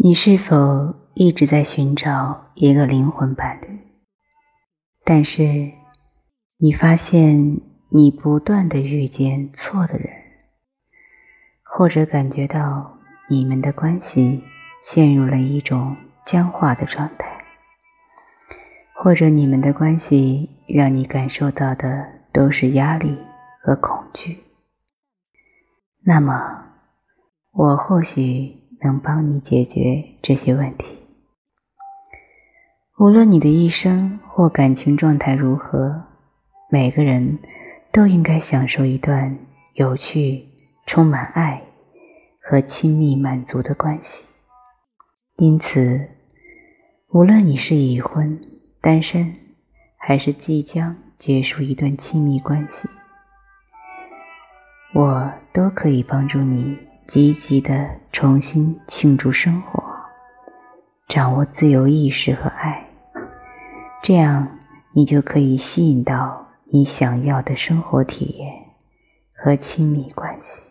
你是否一直在寻找一个灵魂伴侣？但是你发现你不断的遇见错的人，或者感觉到你们的关系陷入了一种僵化的状态，或者你们的关系让你感受到的都是压力和恐惧，那么我或许。能帮你解决这些问题。无论你的一生或感情状态如何，每个人都应该享受一段有趣、充满爱和亲密满足的关系。因此，无论你是已婚、单身，还是即将结束一段亲密关系，我都可以帮助你。积极的重新庆祝生活，掌握自由意识和爱，这样你就可以吸引到你想要的生活体验和亲密关系。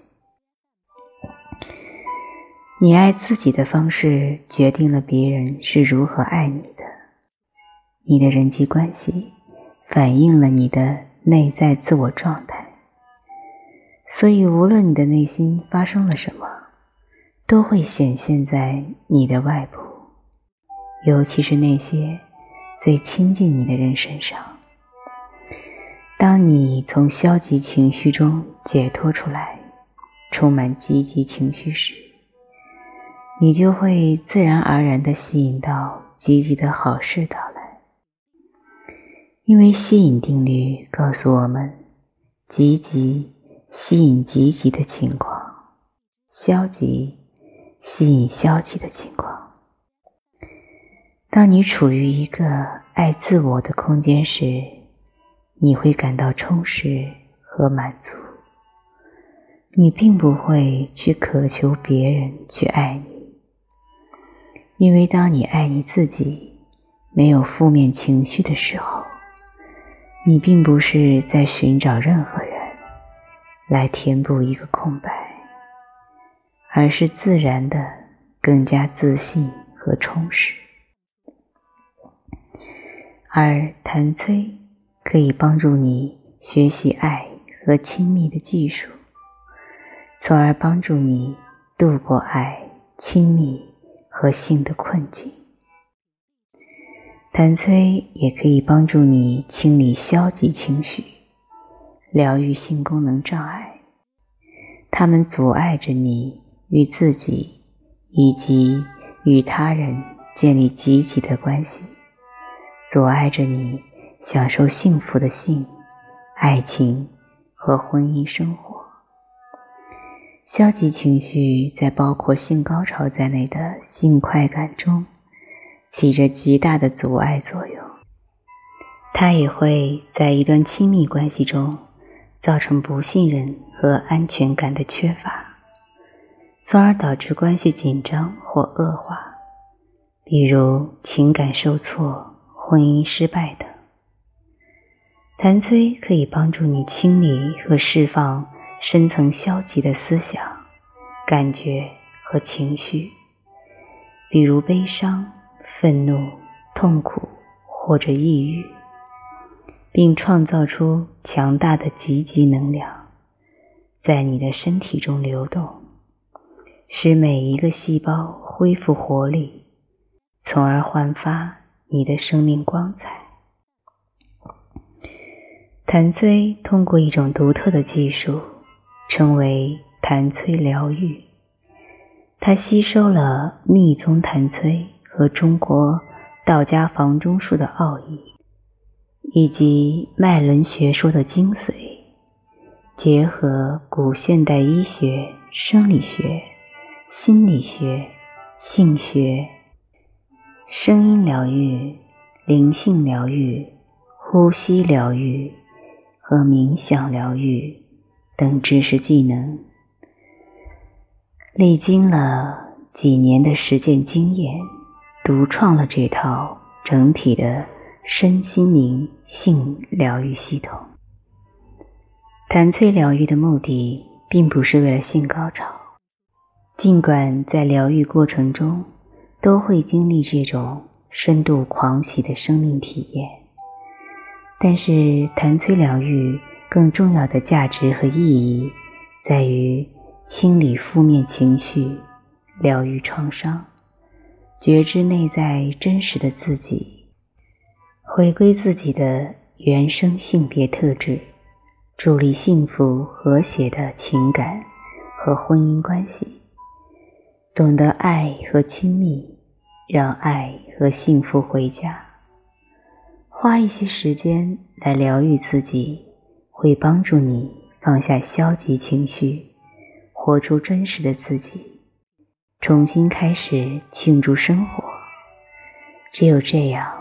你爱自己的方式决定了别人是如何爱你的。你的人际关系反映了你的内在自我状态。所以，无论你的内心发生了什么，都会显现在你的外部，尤其是那些最亲近你的人身上。当你从消极情绪中解脱出来，充满积极情绪时，你就会自然而然地吸引到积极的好事到来。因为吸引定律告诉我们，积极。吸引积极的情况，消极吸引消极的情况。当你处于一个爱自我的空间时，你会感到充实和满足。你并不会去渴求别人去爱你，因为当你爱你自己，没有负面情绪的时候，你并不是在寻找任何。来填补一个空白，而是自然的更加自信和充实。而谭崔可以帮助你学习爱和亲密的技术，从而帮助你度过爱、亲密和性的困境。谭崔也可以帮助你清理消极情绪。疗愈性功能障碍，它们阻碍着你与自己以及与他人建立积极的关系，阻碍着你享受幸福的性、爱情和婚姻生活。消极情绪在包括性高潮在内的性快感中起着极大的阻碍作用，它也会在一段亲密关系中。造成不信任和安全感的缺乏，从而导致关系紧张或恶化，比如情感受挫、婚姻失败等。谭崔可以帮助你清理和释放深层消极的思想、感觉和情绪，比如悲伤、愤怒、痛苦或者抑郁。并创造出强大的积极能量，在你的身体中流动，使每一个细胞恢复活力，从而焕发你的生命光彩。谭崔通过一种独特的技术，称为谭崔疗愈。它吸收了密宗谭崔和中国道家房中术的奥义。以及脉轮学说的精髓，结合古现代医学、生理学、心理学、性学、声音疗愈、灵性疗愈、呼吸疗愈和冥想疗愈等知识技能，历经了几年的实践经验，独创了这套整体的。身心灵性疗愈系统，谭崔疗愈的目的并不是为了性高潮，尽管在疗愈过程中都会经历这种深度狂喜的生命体验。但是，谭崔疗愈更重要的价值和意义，在于清理负面情绪，疗愈创伤，觉知内在真实的自己，回归自己的原生性别特质，助力幸福和谐的情感和婚姻关系，懂得爱和亲密，让爱和幸福回家。花一些时间来疗愈自己，会帮助你放下消极情绪，活出真实的自己，重新开始庆祝生活。只有这样，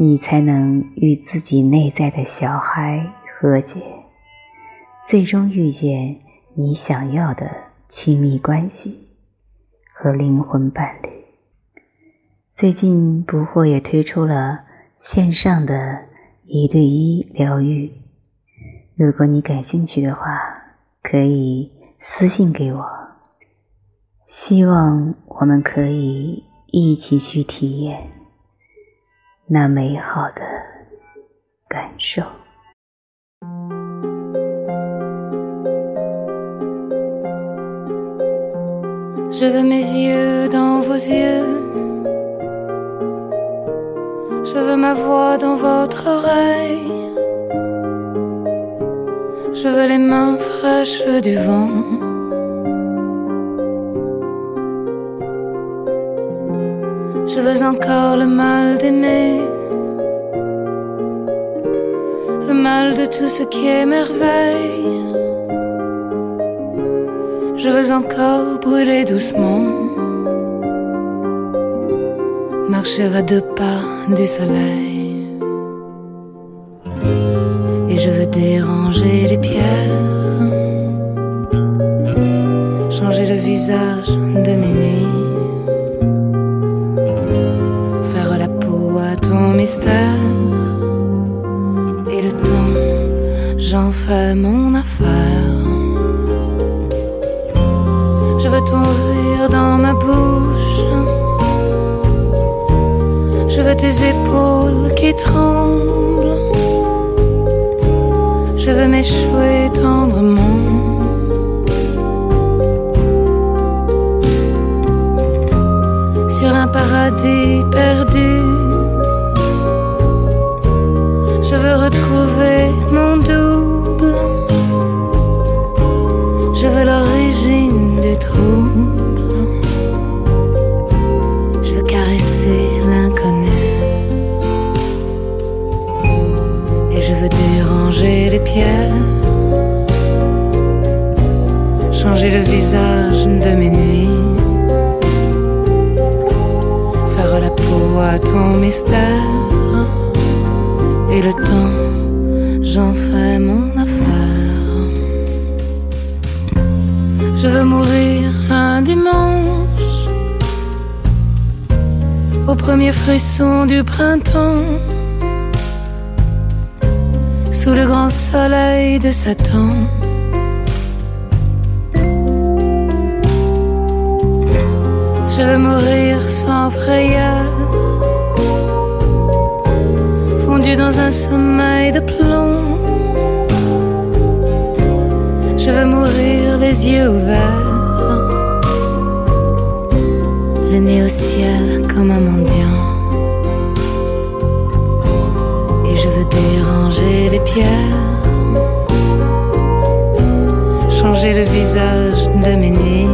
你才能与自己内在的小孩和解，最终遇见你想要的亲密关系和灵魂伴侣。最近，不惑也推出了。线上的一对一疗愈，如果你感兴趣的话，可以私信给我。希望我们可以一起去体验那美好的感受。Je veux ma voix dans votre oreille. Je veux les mains fraîches du vent. Je veux encore le mal d'aimer. Le mal de tout ce qui est merveille. Je veux encore brûler doucement marcher à deux pas du soleil. Et je veux déranger les pierres, changer le visage de mes nuits, Et le temps, j'en fais mon affaire. Je veux ton rire dans ma bouche je veux tes épaules qui tremblent. Je veux m'échouer tendrement. Sur un paradis perdu. Trouble. Je veux caresser l'inconnu. déranger les pierres, changer le visage de mes nuits, faire la peau à ton mystère, et le temps, j'en fais mon affaire. Je veux mourir un dimanche, au premier frisson du printemps sous le grand soleil de Satan. Je veux mourir sans frayeur, fondu dans un sommeil de plomb. Je veux mourir les yeux ouverts, le nez au ciel comme un mendiant. déranger les pierres, changer le visage de mes nuits,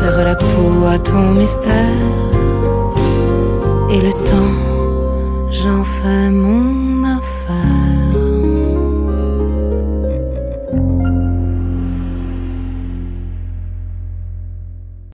faire la peau à ton mystère, et le temps, j'en fais mon